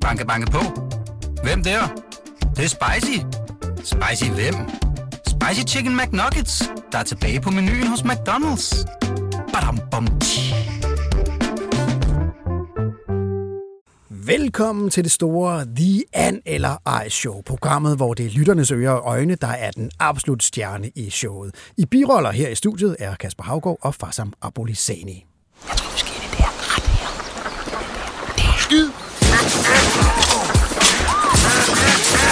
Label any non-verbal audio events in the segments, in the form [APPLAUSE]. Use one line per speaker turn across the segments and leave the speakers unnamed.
Banke, banke på. Hvem der? Det, det er spicy. Spicy hvem? Spicy Chicken McNuggets, der er tilbage på menuen hos McDonald's. Badum, bom, tji.
Velkommen til det store The An eller Ej Show, programmet, hvor det er lytternes ører og øjne, der er den absolut stjerne i showet. I biroller her i studiet er Kasper Havgård og Farsam Abolisani.
Jeg tror måske, det er det her ret her. Det er skid.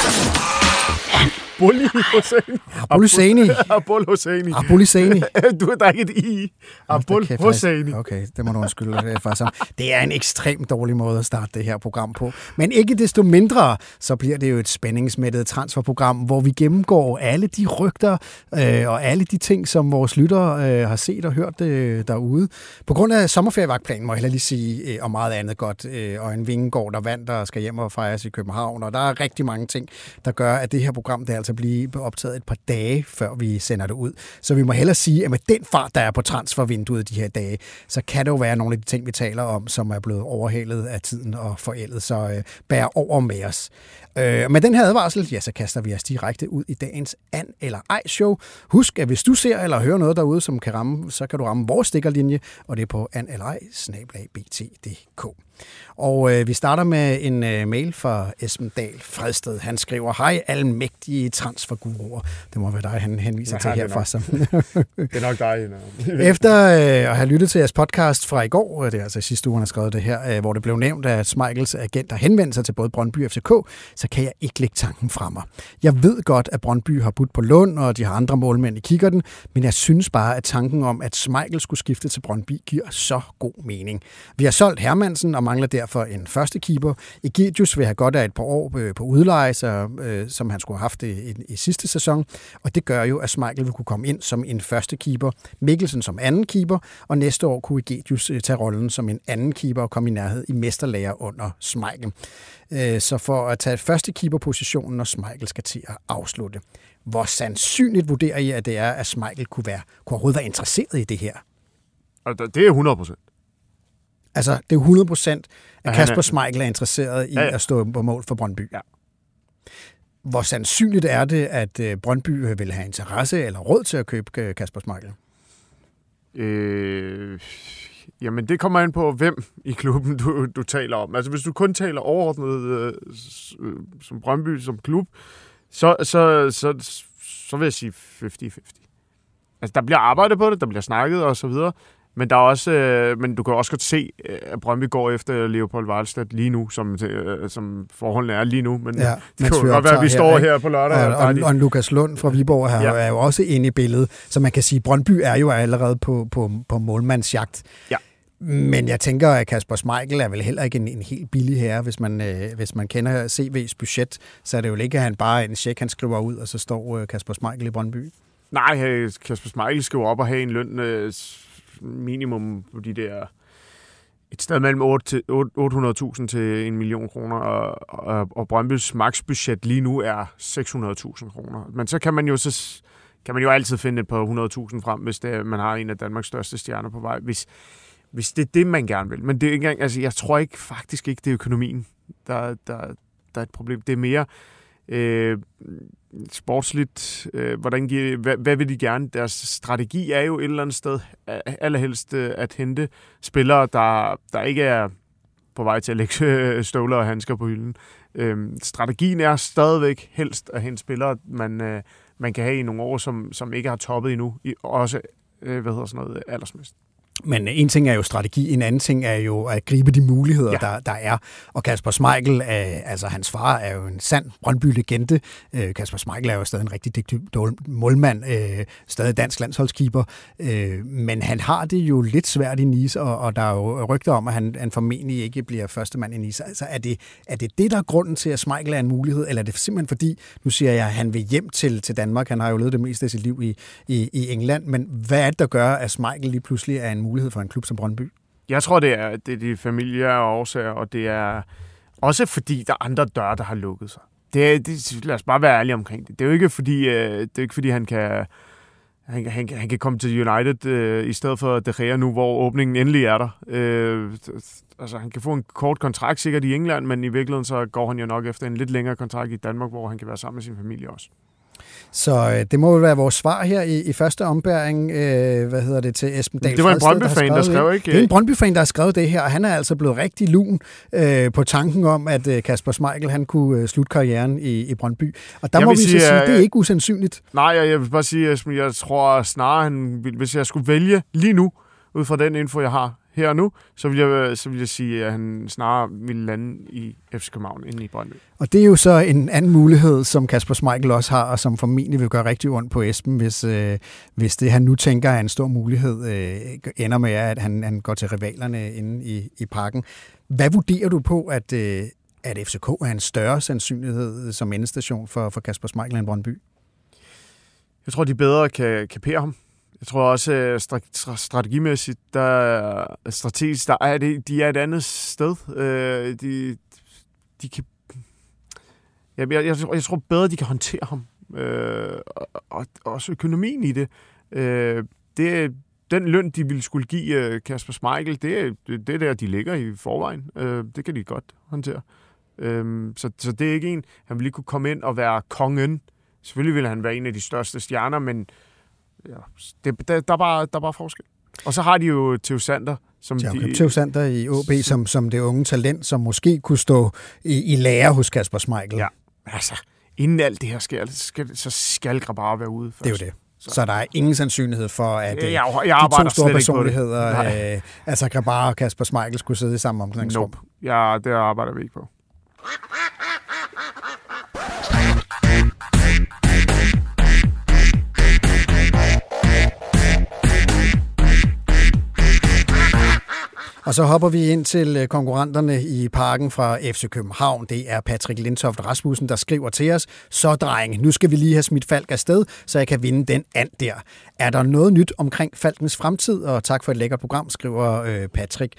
and Bulli [LAUGHS] Hosseini.
Abolisani.
Abul Hosseini.
Abolisani. [LAUGHS]
Du har der ikke et i. Abul Hosseini.
Okay, det må du undskylde, øh, Farsam. Det er en ekstremt dårlig måde at starte det her program på. Men ikke desto mindre, så bliver det jo et spændingsmættet transferprogram, hvor vi gennemgår alle de rygter øh, og alle de ting, som vores lyttere øh, har set og hørt øh, derude. På grund af sommerferievagtplanen må jeg heller lige sige, øh, og meget andet godt, øh, og en Vingegaard, der vandt og skal hjem og fejres i København, og der er rigtig mange ting, der gør, at det her program det altså Altså bliver optaget et par dage, før vi sender det ud. Så vi må hellere sige, at med den fart, der er på transfervinduet de her dage, så kan det jo være nogle af de ting, vi taler om, som er blevet overhalet af tiden og forældet, så øh, bær over med os. Øh, med den her advarsel, ja, så kaster vi os direkte ud i dagens an eller ej show. Husk, at hvis du ser eller hører noget derude, som kan ramme, så kan du ramme vores stikkerlinje, og det er på an eller ej, bt.dk. Og øh, vi starter med en øh, mail fra Esben Dahl Fredsted. Han skriver, hej almægtige transferguruer. Det må være dig, han henviser
Ja,
til
det er
herfra. Som. [LAUGHS]
Det er nok dig. Ina. [LAUGHS]
Efter øh, at have lyttet til jeres podcast fra i går, øh, det er altså sidste uge, han har skrevet det her, øh, hvor det blev nævnt, at Smeichels agent har henvendt sig til både Brøndby og FCK, så kan jeg ikke lægge tanken fra mig. Jeg ved godt, at Brøndby har budt på Lund, og de har andre målmænd i kikkerten, men jeg synes bare, at tanken om, at Smeichel skulle skifte til Brøndby, giver så god mening. Vi har solgt Hermansen og mangler derfor en første keeper. Egidius vil have godt af et par år øh, på udleje, så, øh, som han skulle have haft i, i, i sidste sæson, og det gør jo, at Smeichel vil kunne komme ind som en første keeper, Mikkelsen som anden keeper, og næste år kunne Egidius øh, tage rollen som en anden keeper og komme i nærhed i mesterlager under Smeichel. Øh, Så for at tage første keeperpositionen, når Smeichel skal til at afslutte. Hvor sandsynligt vurderer I, at det er, at Smeichel kunne, være, kunne overhovedet være interesseret i det her?
Det er 100 procent.
Altså, det er 100 procent,
Ja,
at
han er-
Kasper Smeichel er interesseret i
Ja, ja.
at stå på mål for Brøndby.
Ja.
Hvor sandsynligt er det, at øh, Brøndby øh, vil have interesse eller råd til at købe øh, Kasper Smeichel?
Øh, jamen, det kommer an på, hvem i klubben du, du taler om. Altså, hvis du kun taler overordnet øh, som Brøndby som klub, så, så, så, så vil jeg sige 50-50. Altså, der bliver arbejdet på det, der bliver snakket og så videre, men der er også, øh, men du kan også godt se, øh, at Brøndby går efter Leopold Wallstedt lige nu, som, øh, som forholdene er lige nu. Men
Ja, [LAUGHS]
det kan jo godt være, at vi står
her,
her, på lørdag.
Og, og, og en Lukas Lund fra Viborg her ja. Er jo også inde i billedet, så man kan sige, at Brøndby er jo allerede på, på, på målmandsjagt.
Ja.
Men jeg tænker, at Kasper Schmeichel er vel heller ikke en, en helt billig herre. Hvis man, øh, hvis man kender CV's budget, så er det jo ikke, at han bare en check, han skriver ud, og så står øh, Kasper Schmeichel i Brøndby.
Nej, øh, Kasper Smeichel skal jo op og have en løn øh, minimum på de der et sted mellem 8 til- 800.000 til en million kroner, og, og, og Brøndbys maksbudget lige nu er 600.000 kroner. Men så kan man jo så kan man jo altid finde et par 100.000 frem, hvis det, er- man har en af Danmarks største stjerner på vej, hvis, hvis det er det, man gerne vil. Men det er ikke engang, altså, jeg tror ikke faktisk ikke, det er økonomien, der, der, der er et problem. Det er mere, øh, Øh, sportsligt, øh, hvordan giver, hvad, hvad vil de gerne? Deres strategi er jo et eller andet sted allerhelst øh, at hente spillere, der, der ikke er på vej til at lægge øh, støvler og handsker på hylden. Øh, strategien er stadigvæk helst at hente spillere, man, øh, man kan have i nogle år, som, som ikke har toppet endnu, i, også øh, hvad hedder sådan noget, øh, aldersmæssigt.
Men en ting er jo strategi, en anden ting er jo at gribe de muligheder, ja. Der, der er. Og Kasper Schmeichel, øh, altså hans far, er jo en sand Brøndby-legende. Øh, Kasper Schmeichel er jo stadig en rigtig dygtig målmand, øh, stadig dansk landsholdskeeper. Øh, men han har det jo lidt svært i Nice, og, og der er jo rygter om, at han, han formentlig ikke bliver første mand i Nice. Altså er det, er det det, der er grunden til, at Schmeichel er en mulighed, eller er det simpelthen fordi, nu siger jeg, at han vil hjem til, til Danmark. Han har jo levet det meste af sit liv i, i, i England. Men hvad er det, der gør, at Schmeichel lige pludselig er en mulighed for en klub som Brøndby?
Jeg tror, det er, det er de familiære årsager, og det er også fordi, der er andre døre, der har lukket sig. Det, det, lad os bare være ærlige omkring det. Det er jo ikke fordi, øh, det er ikke, fordi han kan han, han, han kan komme til United øh, i stedet for De Gea nu, hvor åbningen endelig er der. Øh, altså, han kan få en kort kontrakt sikkert i England, men i virkeligheden så går han jo nok efter en lidt længere kontrakt i Danmark, hvor han kan være sammen med sin familie også.
Så øh, det må jo være vores svar her i, i første ombæring, øh, hvad hedder det, til Esben Dahl
Det var en Brøndby-fan, der skrev, ikke?
Det er en Brøndby-fan, der har skrevet det her, og han er altså blevet rigtig lun øh, på tanken om, at øh, Kasper Schmeichel han kunne øh, slutte karrieren i, i Brøndby. Og der
Jeg
må vi
vil
så
sige,
sige,
øh,
at det er ikke usandsynligt.
Nej, jeg, jeg vil bare sige, at jeg tror snarere, han, hvis jeg skulle vælge lige nu, ud fra den info, jeg har her og nu, så vil jeg, så vil jeg sige, at han snarere ville lande i FC København end i Brøndby.
Og det er jo så en anden mulighed, som Kasper Schmeichel også har, og som formentlig vil gøre rigtig ondt på Esben, hvis, øh, hvis det, han nu tænker er en stor mulighed, øh, ender med, at han, han går til rivalerne inde i, i parken. Hvad vurderer du på, at, øh, at FCK er en større sandsynlighed som endestation for, for Kasper Schmeichel end Brøndby?
Jeg tror, de bedre kan kapere ham. Jeg tror også, øh, stra- strategimæssigt, der er strategisk, der er det, de er et andet sted. Øh, de, de kan, jeg, jeg, jeg, tror- jeg tror bedre, de kan håndtere ham. Øh, og, og også økonomien i det. Øh, det den løn, de ville skulle give øh, Kasper Schmeichel, det er det, det der, de ligger i forvejen. Øh, det kan de godt håndtere. Øh, så, så det er ikke en, han ville ikke kunne komme ind og være kongen. Selvfølgelig ville han være en af de største stjerner, men ja, det, der, der, er bare, der er bare forskel. Og så har de jo Theo Sander, som de...
Theo Sander i OB som, som det unge talent, som måske kunne stå i, i lære hos Kasper Schmeichel.
Ja. Altså, inden alt det her sker, skal, så skal Grabar være ude først.
Det er jo det. Så der er ingen sandsynlighed for, at øh,
Jeg, jeg, jeg
de to store personligheder, øh, altså Grabar og Kasper Schmeichel, skulle sidde i samme omklædningsrum.
Nope. Ja, det arbejder vi ikke på.
Og så hopper vi ind til øh, konkurrenterne i parken fra FC København. Det er Patrick Lindtoft Rasmussen, der skriver til os. Så dreng, nu skal vi lige have smidt Falk afsted, så jeg kan vinde den and der. Er der noget nyt omkring Falkens fremtid? Og tak for et lækkert program, skriver øh, Patrick.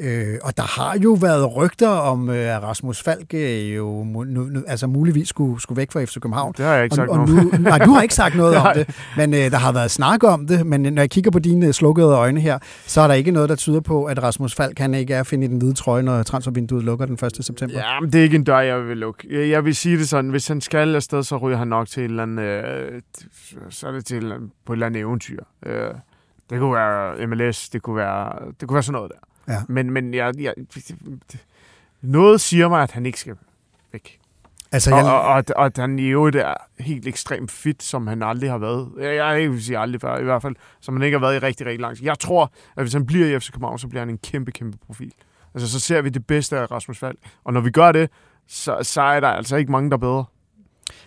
Øh, og der har jo været rygter om, øh, at Rasmus Falk øh, jo nu, nu, altså muligvis skulle, skulle væk fra FC København.
Det har jeg ikke sagt
og, og
noget
nu, Nej, du har ikke sagt noget om det, men øh, der har været snak om det. Men når jeg kigger på dine slukkede øjne her, så er der ikke noget, der tyder på, at Rasmus Falk han ikke er at finde i den hvide trøje, når transfervinduet lukker den 1. september.
Ja, men det er ikke en dør, jeg vil lukke. Jeg jeg vil sige det sådan, hvis han skal afsted, så ryger han nok til et eller andet, øh, så er det til et eller andet, på et eller andet eventyr. Øh, det kunne være MLS, det kunne være, det kunne være sådan noget der.
Ja.
Men, men jeg, jeg, noget siger mig, at han ikke skal væk.
Altså,
Og,
jeg,
og, og, og at han i øvrigt er helt ekstremt fit, som han aldrig har været. Jeg, jeg ikke vil sige aldrig før, i hvert fald, som han ikke har været i rigtig, rigtig lang tid. Jeg tror, at hvis han bliver i FC København, så bliver han en kæmpe, kæmpe profil. Altså, så ser vi det bedste af Rasmus Falk. Og når vi gør det, så, så er der altså ikke mange, der er bedre.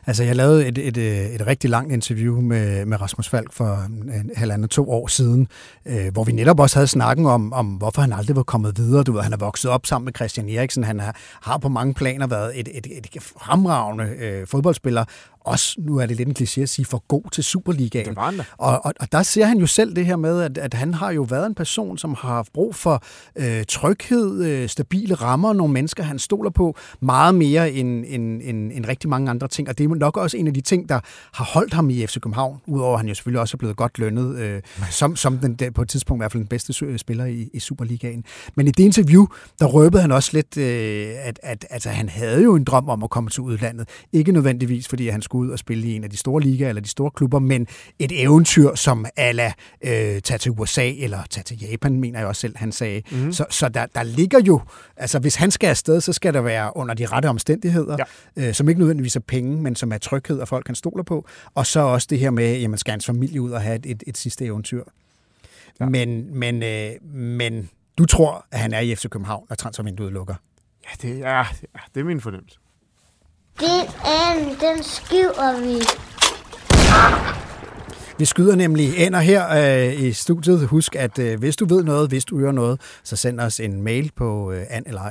Altså, jeg lavede et, et, øh, et, rigtig langt interview med, med Rasmus Falk for en halvandet to år siden, øh, hvor vi netop også havde snakken om, om, hvorfor han aldrig var kommet videre. Du ved, han er vokset op sammen med Christian Eriksen. Han har, har på mange planer været et, et, et fremragende øh, fodboldspiller. Også, nu er det lidt en kliché at sige, for god til Superligaen.
Det var han da.
Og, og, og der ser han jo selv det her med, at, at han har jo været en person, som har haft brug for øh, tryghed, øh, stabile rammer, nogle mennesker, han stoler på, meget mere end, end, end, end rigtig mange andre ting. Og det er nok også en af de ting, der har holdt ham i FC København, udover at han jo selvfølgelig også er blevet godt lønnet, øh, som, som den, der, på et tidspunkt i hvert fald den bedste spiller i, i Superligaen. Men i det interview, der røbede han også lidt, øh, at, at altså, han havde jo en drøm om at komme til udlandet. Ikke nødvendigvis, fordi han skulle ud og spille i en af de store ligaer eller de store klubber, men et eventyr som ala øh, tage til USA eller tage til Japan, mener jeg også selv, han sagde. Mm. Så, så der, der ligger jo, altså hvis han skal afsted, så skal der være under de rette omstændigheder, ja. øh, som ikke nødvendigvis er penge, men som er tryghed og folk kan stole på. Og så også det her med, jamen skal hans familie ud og have et, et, et sidste eventyr. Ja. Men, men, øh, men du tror, at han er i FC København, når transfervinduet lukker?
Ja, det er, det er min fornemmelse.
Den anden, den skiver vi.
Vi skyder nemlig ender her øh, i studiet. Husk, at øh, hvis du ved noget, hvis du hører noget, så send os en mail på øh, an eller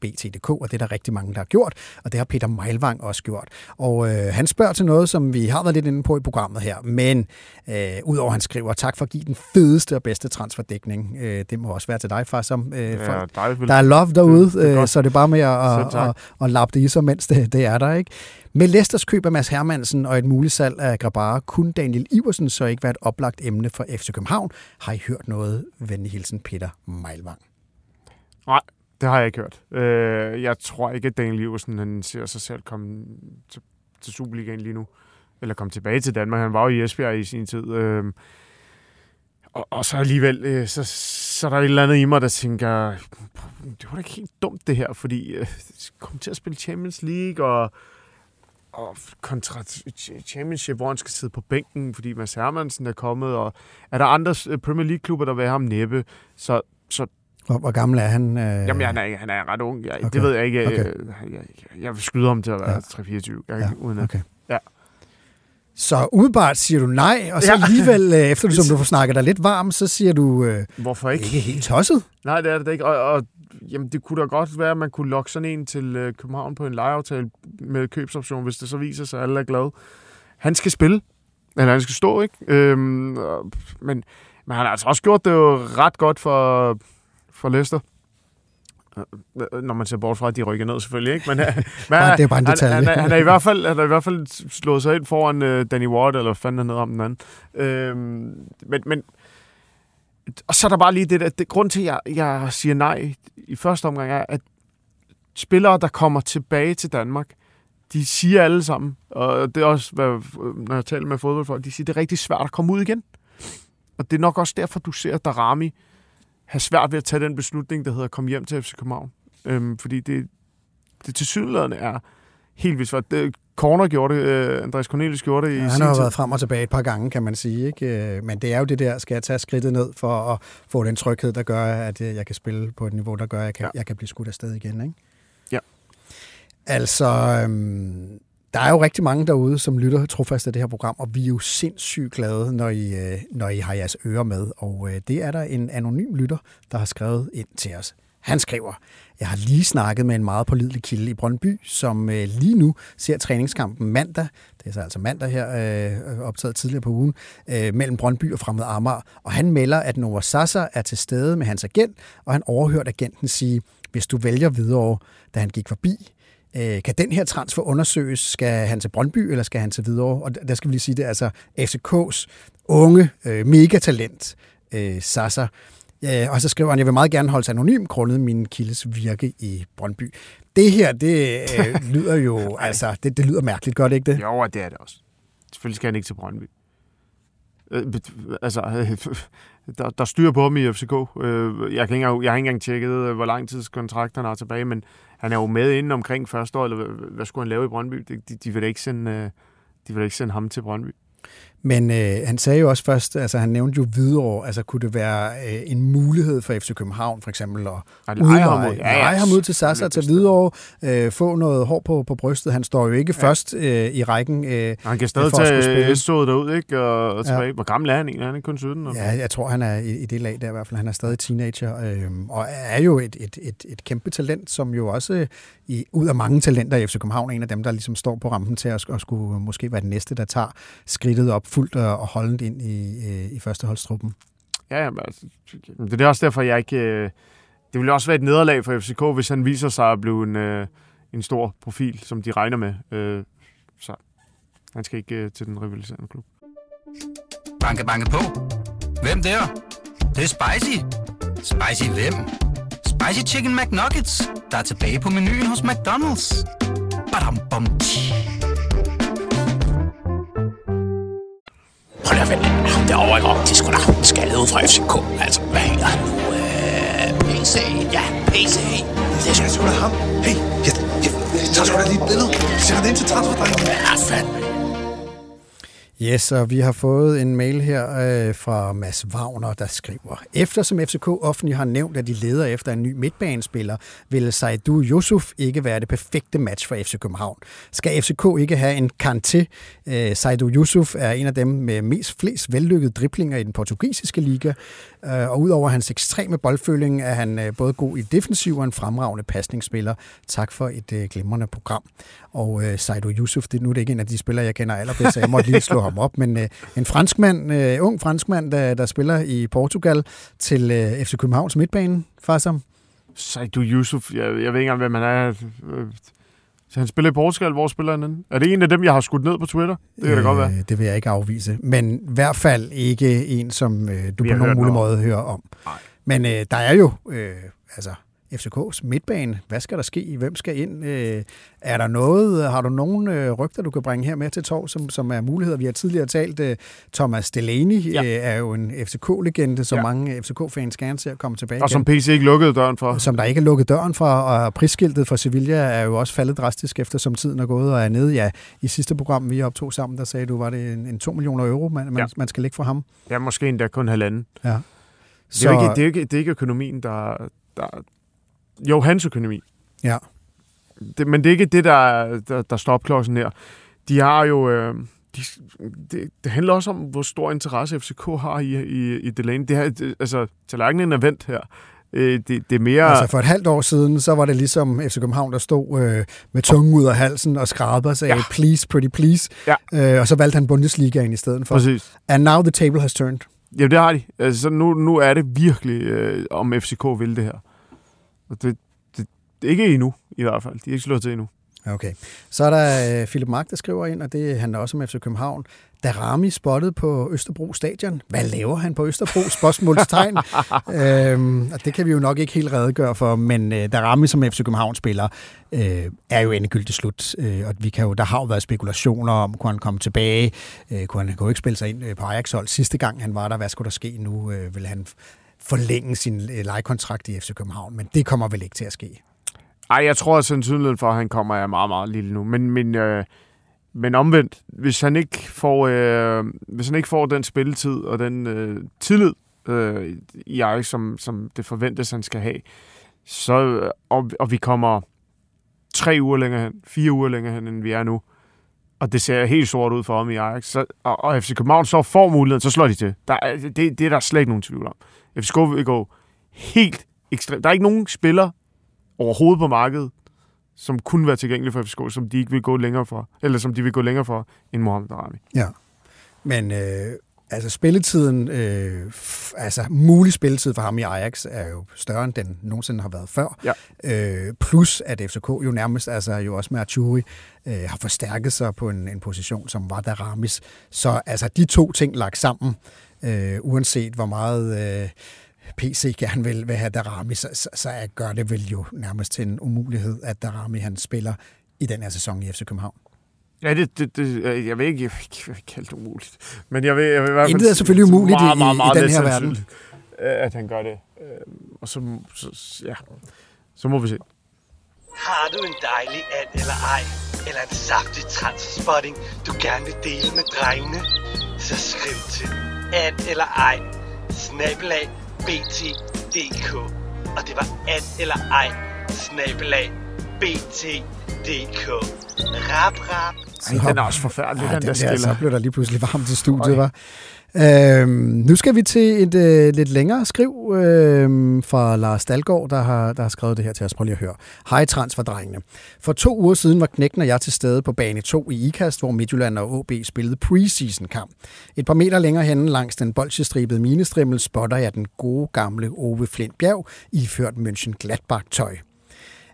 bt.dk, og det er der rigtig mange, der har gjort, og det har Peter Meilvang også gjort. Og øh, han spørger til noget, som vi har været lidt inde på i programmet her, men øh, udover han skriver, tak for at give den fedeste og bedste transferdækning. Øh, det må også være til dig, far, som øh,
Ja,
folk, der er love derude,
Det- det er
øh, så det er bare med at, at, at, at lappe det i sig, mens det, det er der, ikke? Med Leicesters køb af Mads Hermansen og et muligt salg af Grabara, kunne Daniel Iversen så ikke være et oplagt emne for FC København? Har I hørt noget? Venlig hilsen, Peter Meilvang.
Nej, det har jeg ikke hørt. Øh, jeg tror ikke, at Daniel Iversen han ser sig selv komme til, til Superligaen lige nu. Eller komme tilbage til Danmark. Han var jo i Esbjerg i sin tid. Øh, og, og så alligevel, øh, så, så er der et eller andet i mig, der tænker, det var da ikke helt dumt det her, fordi øh, kom til at spille Champions League, og, og kontra Championship, hvor han skal sidde på bænken, fordi Mads Hermansen er kommet, og er der andre øh, Premier League-klubber, der vil have ham næppe, så, så
Hvor, hvor gammel er han? Øh...
Jamen, han er, han er ret ung. Jeg,
Okay.
Det ved jeg ikke.
Okay.
Okay. Jeg, jeg, jeg vil skyde ham til at være
Ja.
ja. 3-24. Jeg,
Ja,
ja. uden at,
okay.
Ja.
Så umiddelbart siger du nej, og så
Ja.
alligevel, øh, efter du, som [LAUGHS] du får snakket dig lidt varm, så siger du øh,
Hvorfor ikke?
ikke helt tosset.
Nej, det er det ikke. Og, og jamen, det kunne da godt være, at man kunne lokke sådan en til øh, København på en lejeaftale med købsoption, hvis det så viser sig, at alle er glade. Han skal spille. Eller han skal stå, ikke? Øhm, men, men han har altså også gjort det jo ret godt for, for Leicester. Øh, Når man ser bort fra, at de rykker ned selvfølgelig, ikke? Men, øh, [LAUGHS] men
Nej, det er bare en detalje.
han, han, han, er i hvert fald, han er i hvert fald slået sig ind foran øh, Danny Ward, eller fanden han hedder om den anden. Øhm, men, men, og så er der bare lige det der, det, grund til, at jeg, jeg siger nej i første omgang, er, at spillere, der kommer tilbage til Danmark, de siger alle sammen, og det er også, hvad, når jeg taler med fodboldfolk, de siger, det er rigtig svært at komme ud igen. Og det er nok også derfor, du ser Darami have svært ved at tage den beslutning, der hedder at komme hjem til FC København. Øhm, fordi det, det til er helt vildt svært. Det, Corner gjorde det, øh, Andreas Cornelius gjorde det i
Ja, han
sin
har jo været frem og tilbage et par gange, kan man sige. Ikke? Øh, Men det er jo det der, skal jeg tage skridtet ned for at få den tryghed, der gør, at øh, jeg kan spille på et niveau, der gør, at jeg kan,
Ja.
jeg kan blive skudt afsted igen. Ikke?
Ja.
Altså, øhm, der er jo rigtig mange derude, som lytter trofast af det her program, og vi er jo sindssygt glade, når I, øh, når I har jeres ører med. Og øh, det er der en anonym lytter, der har skrevet ind til os. Han skriver, jeg har lige snakket med en meget pålidelig kilde i Brøndby, som øh, lige nu ser træningskampen mandag, det er så altså mandag her, øh, optaget tidligere på ugen, øh, mellem Brøndby og Fremad Amager, og han melder, at Nova Sasa er til stede med hans agent, og han overhørte agenten sige, hvis du vælger videre, da han gik forbi, Øh, kan den her transfer undersøges? Skal han til Brøndby, eller skal han til Hvidovre? Og der skal vi lige sige, det er altså FCK's unge øh, megatalent, øh, Sasa. Øh, og så skriver han, jeg vil meget gerne holde sig anonym, grundet min kildes virke i Brøndby. Det her, det øh, lyder jo, [LAUGHS] altså, det, det lyder mærkeligt, gør det ikke det?
Jo, og det er det også. Selvfølgelig skal han ikke til Brøndby. Øh, altså, [LAUGHS] der, der styrer på ham i FCK. Øh, jeg, kan ikke, jeg har ikke engang tjekket, øh, hvor lang tids kontrakt han har tilbage, men han er jo med inden omkring første år, eller hvad, hvad skulle han lave i Brøndby? De, de, de vil da ikke sende, øh, de vil ikke sende ham til Brøndby.
Men øh, han sagde jo også først, altså han nævnte jo Hvidovre, altså kunne det være øh, en mulighed for FC København for eksempel at
ham
udleje,
ud.
ja, ja, ham ud til Sasa, til Hvidovre, øh, få noget hår på, på brystet. Han står jo ikke ja. først øh, i rækken. Øh,
Han kan stadig
for at skulle
tage
spille.
S-toget derud, ikke? Og, og
Ja.
tilbage. Hvor gammel er han egentlig? Han er kun 17. eller?
ja, jeg tror, han er i, i det lag der i hvert fald. Han er stadig teenager, øh, og er jo et, et, et, et kæmpe talent, som jo også øh, i, ud af mange talenter i FC København, en af dem, der ligesom står på rampen til at, at skulle måske være den næste, der tager skridtet op fuldt og, og holde det ind i, øh, i førsteholdstruppen.
Ja, jamen, altså, det er også derfor, jeg ikke... øh, Det ville også være et nederlag for FCK, hvis han viser sig at blive en, øh, en stor profil, som de regner med. Øh, Så han skal ikke øh, til den rivaliserende klub.
Banke, banke på. Hvem der? Det, det er spicy. Spicy hvem? Spicy Chicken McNuggets, der er tilbage på menuen hos McDonald's. Badum, bom, tji.
Ham, den skaldede ud fra FCK. Altså, hvad hedder han nu? Øh, PC. Ja, PC. Det er sgu da ham.
Hey, jeg, jeg, jeg tager sgu da lige et billede. Sætter det ind til transferdrengen.
Ja, fandme.
Yes, og vi har fået en mail her øh, fra Mads Wagner, der skriver, Eftersom FCK offentligt har nævnt, at de leder efter en ny midtbanespiller, vil Saidu Yusuf ikke være det perfekte match for FC København. Skal FCK ikke have en kante? Øh, Saidu Yusuf er en af dem med mest flest vellykkede driblinger i den portugisiske liga, Øh, og udover hans ekstreme boldføling er han øh, både god i defensiv og en fremragende pasningsspiller. Tak for et øh, glimrende program. Og øh, Yusuf, det, nu er det ikke en af de spillere, jeg kender allerbedst, så jeg måtte lige slå ham op, men øh, en franskmand, øh, ung franskmand, der, der spiller i Portugal til øh, FC Københavns midtbane, Farsam.
Saido Yusuf, jeg, jeg ved ikke engang, hvem han er. Øh, Øh, Så han spiller i Portugal. Hvor spiller han henne? Er det en af dem, jeg har skudt ned på Twitter? Det kan da godt være.
Øh, Det vil jeg ikke afvise. Men i hvert fald ikke en, som øh, du
Vi
på nogen mulig måde hører om.
Nej.
Men øh, der er jo øh, altså FCK's midtbane. Hvad skal der ske? Hvem skal ind? Øh, er der noget? Har du nogen øh, rygter, du kan bringe her med til torv, som, som er muligheder? Vi har tidligere talt, øh, Thomas Delaney
Ja.
øh, er jo en FCK-legende, som
Ja.
mange FCK-fans gerne ser komme tilbage
Og som
igen.
PC ikke lukkede døren for.
Som der ikke er lukket døren for, og prisskiltet for Sevilla er jo også faldet drastisk efter som tiden er gået og er nede. Ja, i sidste program, vi optog sammen, der sagde du, var det en, en 2 millioner euro, man, man,
Ja.
man skal lægge for ham.
Ja, måske endda kun halvanden.
Ja.
Det er, ikke, det, er ikke, det er ikke økonomien, der, der... Jo, hans økonomi.
Ja.
Det, men det er ikke det, der, der, der står kloksen her. De har jo... Øh, de, det, det handler også om, hvor stor interesse FCK har i, i, i Delaney. Det her, det, altså, tallerkenen er vendt her. Øh, det, det er mere...
Altså for et halvt år siden, så var det ligesom FC København, der stod øh, med tungen ud af halsen og skrabede og sagde,
Ja.
please, pretty please.
Ja.
Øh, og så valgte han Bundesligaen i stedet for.
Præcis.
And now the table has turned.
Ja, det har de. Altså, så nu, nu er det virkelig, øh, om FCK vil det her. Og det, det, det er ikke endnu, i hvert fald. De er ikke slået til endnu.
Okay. Så er der øh, Philip Mark, der skriver ind, og det handler også om FC København. Darami spottet på Østerbro Stadion. Hvad laver han på Østerbro? Spørgsmålstegn. [LAUGHS] øhm, og det kan vi jo nok ikke helt redegøre for, men øh, Darami som FC København spiller øh, er jo endegyldigt slut. Øh, og vi kan jo, der har jo været spekulationer om, kunne han komme tilbage? Øh, kunne han, kunne ikke spille sig ind øh, på Ajax-hold sidste gang han var der? Hvad skulle der ske nu? Øh, vil han forlænge sin øh, lejekontrakt i FC København? Men det kommer vel ikke til at ske.
Ej, jeg tror, at sandsynligheden for, at han kommer, er meget, meget lille nu. Men, men, øh, men omvendt, hvis han ikke får, øh, hvis han ikke får den spilletid og den øh, tillid øh, i Ajax, som, som det forventes, han skal have, så, og, og vi kommer tre uger længere hen, fire uger længere hen, end vi er nu, og det ser helt sort ud for ham i Ajax, så, og, og FC København så får muligheden, så slår de til. Der, det, det er der slet ikke nogen tvivl om. FCK vil gå helt ekstremt. Der er ikke nogen spiller overhovedet på markedet, som kunne være tilgængelig for FCK, som de ikke vil gå længere for, eller som de vil gå længere for, end Mohamed Darami.
Ja. Men øh, altså spilletiden, øh, altså mulig spilletid for ham i Ajax er jo større, end den nogensinde har været før.
Ja.
Øh, plus at FCK jo nærmest, altså jo også med Arturi, øh, har forstærket sig på en, en position, som var der Ramis. Så altså de to ting lagt sammen, øh, uanset hvor meget... Øh, PC gerne vil, vil have Darami, så, så, så gør det vel jo nærmest til en umulighed, at Darami han spiller i den her sæson i FC København.
Ja, det, det, det, jeg vil ikke, jeg vil ikke, kalde det umuligt. Men jeg vil, jeg vil i hvert fald
Intet er selvfølgelig umuligt i-
meget, meget,
i
i
den her verden.
At han gør det. Og så, så, ja, så må vi se.
Har du en dejlig and eller ej, eller en saftig transferspotting, du gerne vil dele med drengene? Så skriv til and eller ej, snabelag bt.dk. Og det var and eller ej, snabelag bt.dk. Rap, rap.
Ej, den er også forfærdelig,
Ja,
den, der
der,
skiller.
så blev der lige pludselig varmt til studiet, var. Øhm, nu skal vi til et øh, lidt længere skriv øh, fra Lars Dalgaard, der har, der har skrevet det her til os. Prøv lige at høre. Hej transferdrengene. For to uger siden var Knækken og jeg til stede på bane 2 i IKAST, hvor Midtjylland og OB spillede preseason kamp. Et par meter længere henne langs den bolsjestribede minestrimmel spotter jeg den gode gamle Ove Flint Bjerg, iført München Gladbach tøj.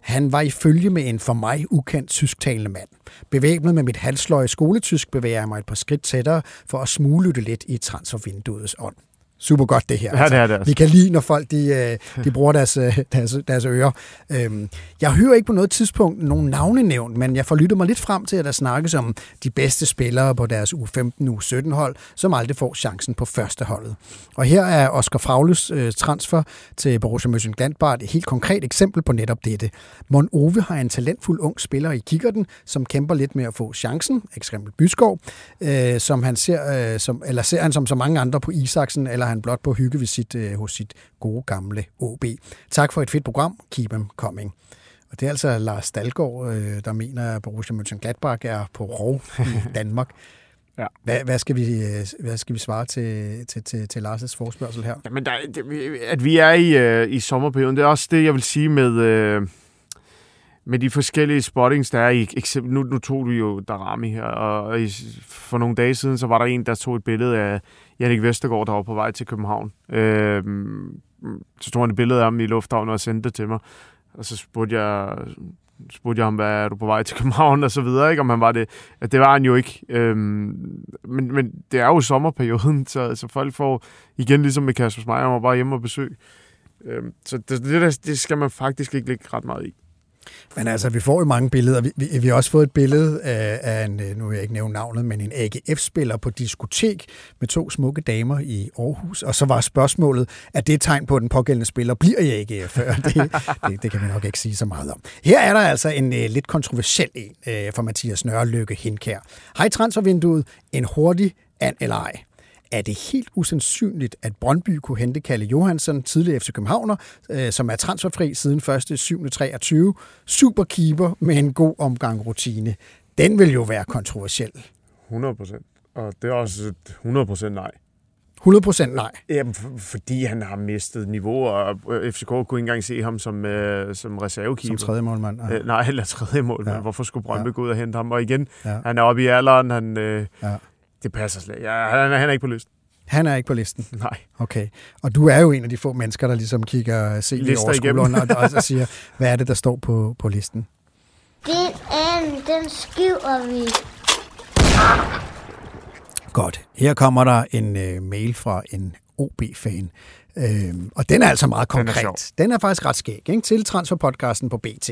Han var i følge med en for mig ukendt tysktalende mand. Bevæbnet med mit halsløje skoletysk bevæger jeg mig et par skridt tættere for at smuglytte lidt i transfervinduets ånd. Super godt det her.
Ja, det er det altså.
Vi kan lide, når folk de, øh, [LAUGHS] de bruger deres, øh, deres, deres ører. Øhm, Jeg hører ikke på noget tidspunkt nogen navne nævnt, men jeg får lyttet mig lidt frem til, at der snakkes om de bedste spillere på deres U15, U17 hold, som aldrig får chancen på første holdet. Og her er Oscar Fragles øh, transfer til Borussia Mönchengladbach et helt konkret eksempel på netop dette. Mon Ove har en talentfuld ung spiller i kikkerten, som kæmper lidt med at få chancen, eksempel Byskov, øh, som han ser, øh, som, eller ser han som så mange andre på Isaksen, eller er han blot på hyggevisit øh, hos sit gode gamle OB. Tak for et fedt program. Keep them coming. Og det er altså Lars Dalgaard, øh, der mener, at Borussia Mönchengladbach er på rov i [LAUGHS] Danmark.
Ja.
Hvad, hvad, skal vi, øh, hvad skal vi svare til, til, til, til Lars' forspørgsel her?
Jamen, der, er- det, at vi er i, øh, i sommerperioden, det er også det, jeg vil sige med, øh, med de forskellige spottings, der er i eksempel. Nu, nu tog du jo Darami her, og i, for nogle dage siden, så var der en, der tog et billede af Jannik Vestergaard, der var på vej til København. Øh, så tog han et billede af ham i lufthavnen og sendte det til mig. Og så spurgte jeg, spurgte jeg ham, hvad er du på vej til København [LAUGHS] og så videre, ikke? om han var det. At det var han jo ikke. Øhm, men, men det er jo sommerperioden, [LAUGHS] så, så folk får igen ligesom med Kasper Smeier, bare hjemme og besøg. Øhm, så det, det, der, det skal man faktisk ikke lægge ret meget i.
Men altså, vi får jo mange billeder. Vi, vi, vi har også fået et billede af, af en, øh, nu vil jeg ikke nævne navnet, men en AGF-spiller på diskotek med to smukke damer i Aarhus. Og så var spørgsmålet, at det et tegn på, at den pågældende spiller bliver i AGF? [LAUGHS] Det, det, det kan man nok ikke sige så meget om. Her er der altså en uh, lidt kontroversiel en uh, for Mathias Nørrelykke Hindkær. Hej transfervinduet, en hurtig and eller ej er det helt usandsynligt, at Brøndby kunne hente Kalle Johansson, tidligere FC Københavner, øh, som er transferfri siden 1. 7. 23. Superkeeper med en god omgang rutine. Den vil jo være kontroversiel.
100 procent. Og det er også et 100 procent nej.
100 procent nej.
Jamen, for, fordi han har mistet niveau, og øh, FCK kunne ikke engang se ham som, øh, som reservekeeper.
Som tredje målmand.
Ja. Øh, nej, eller tredje mål. Ja. Hvorfor skulle Brøndby ja. gå ud og hente ham? Og igen,
ja.
han er oppe i alderen, han, øh,
Ja.
Det passer slet. Ja, han, er- han er ikke på listen.
Han er ikke på listen.
Nej.
Okay. Og du er jo en af de få mennesker, der ligesom kigger CV
Lister
over skulderen og, og, og siger, hvad er det, der står på, på listen?
Den anden, den skriver vi.
Godt. Her kommer der en øh, mail fra en OB-fan. Øhm, og den er altså meget
Den er
konkret.
sjov.
Den er faktisk ret skæg, ikke? Til transferpodcasten på BT.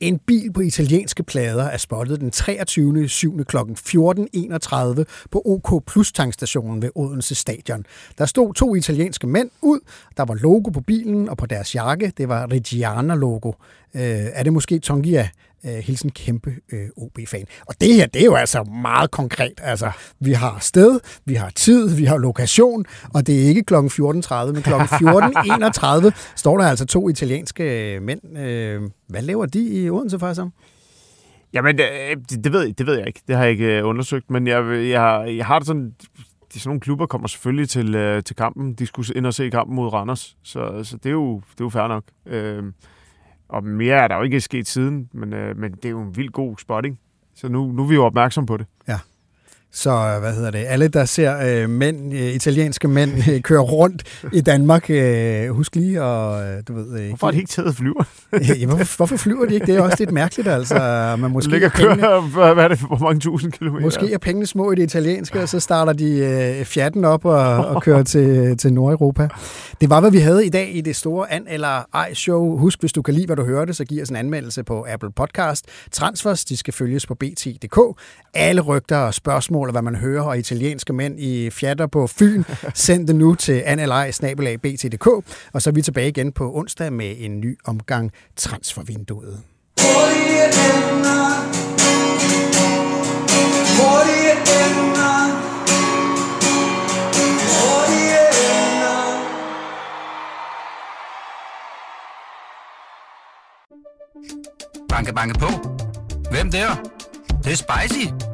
En bil på italienske plader er spottet den 23. 7. kl. 14.31 på OK Plus tankstationen ved Odense Stadion. Der stod to italienske mænd ud. Der var logo på bilen, og på deres jakke, det var Reggiana-logo. Øh, er det måske Tongia? Øh, hilsen kæmpe øh, OB-fan. Og det her, det er jo altså meget konkret. Altså, vi har sted, vi har tid, vi har lokation, og det er ikke kl. 14.30, men kl. 14.31 [LAUGHS] står der altså to italienske mænd. Øh, hvad laver de i Odense faktisk om?
Jamen, øh, det, det, ved, jeg- det ved jeg ikke. Det har jeg ikke øh, undersøgt, men jeg, jeg, jeg har det sådan... De sådan nogle klubber kommer selvfølgelig til, øh, til kampen. De skulle ind og se kampen mod Randers, så, så det, er jo, det er jo fair nok. Øh, og mere er der jo ikke sket siden, men, øh, men det er jo en vild god spotting. Så nu, nu er vi jo opmærksom på det.
Ja. Så hvad hedder det? Alle, der ser øh, mænd, øh, italienske mænd øh, køre rundt i Danmark, øh, husk lige og øh, du ved... Øh,
Hvorfor har de ikke taget flyver? [LAUGHS]
ja, hvorfor, hvorfor flyver de ikke? Det er også lidt mærkeligt, altså. Man måske
Ligger
er pengene,
kører, hvad, hvad er det, hvor mange tusind kilometer?
måske er pengene små i det italienske, og så starter de øh, fjatten op og, og kører til, til Nordeuropa. Det var, hvad vi havde i dag i det store An eller Ej show. Husk, hvis du kan lide, hvad du hørte, så giv os en anmeldelse på Apple Podcast. Transfers, de skal følges på bt.dk. Alle rygter og spørgsmål, og hvad man hører, og italienske mænd i fjatter på Fyn, [LAUGHS] send det nu til anli.bt.dk. Og så er vi tilbage igen på onsdag med en ny omgang transfervinduet.
Hurtige ender Hurtige ender Hurtige
Banke, banke på. Hvem der? Det, det er spicy.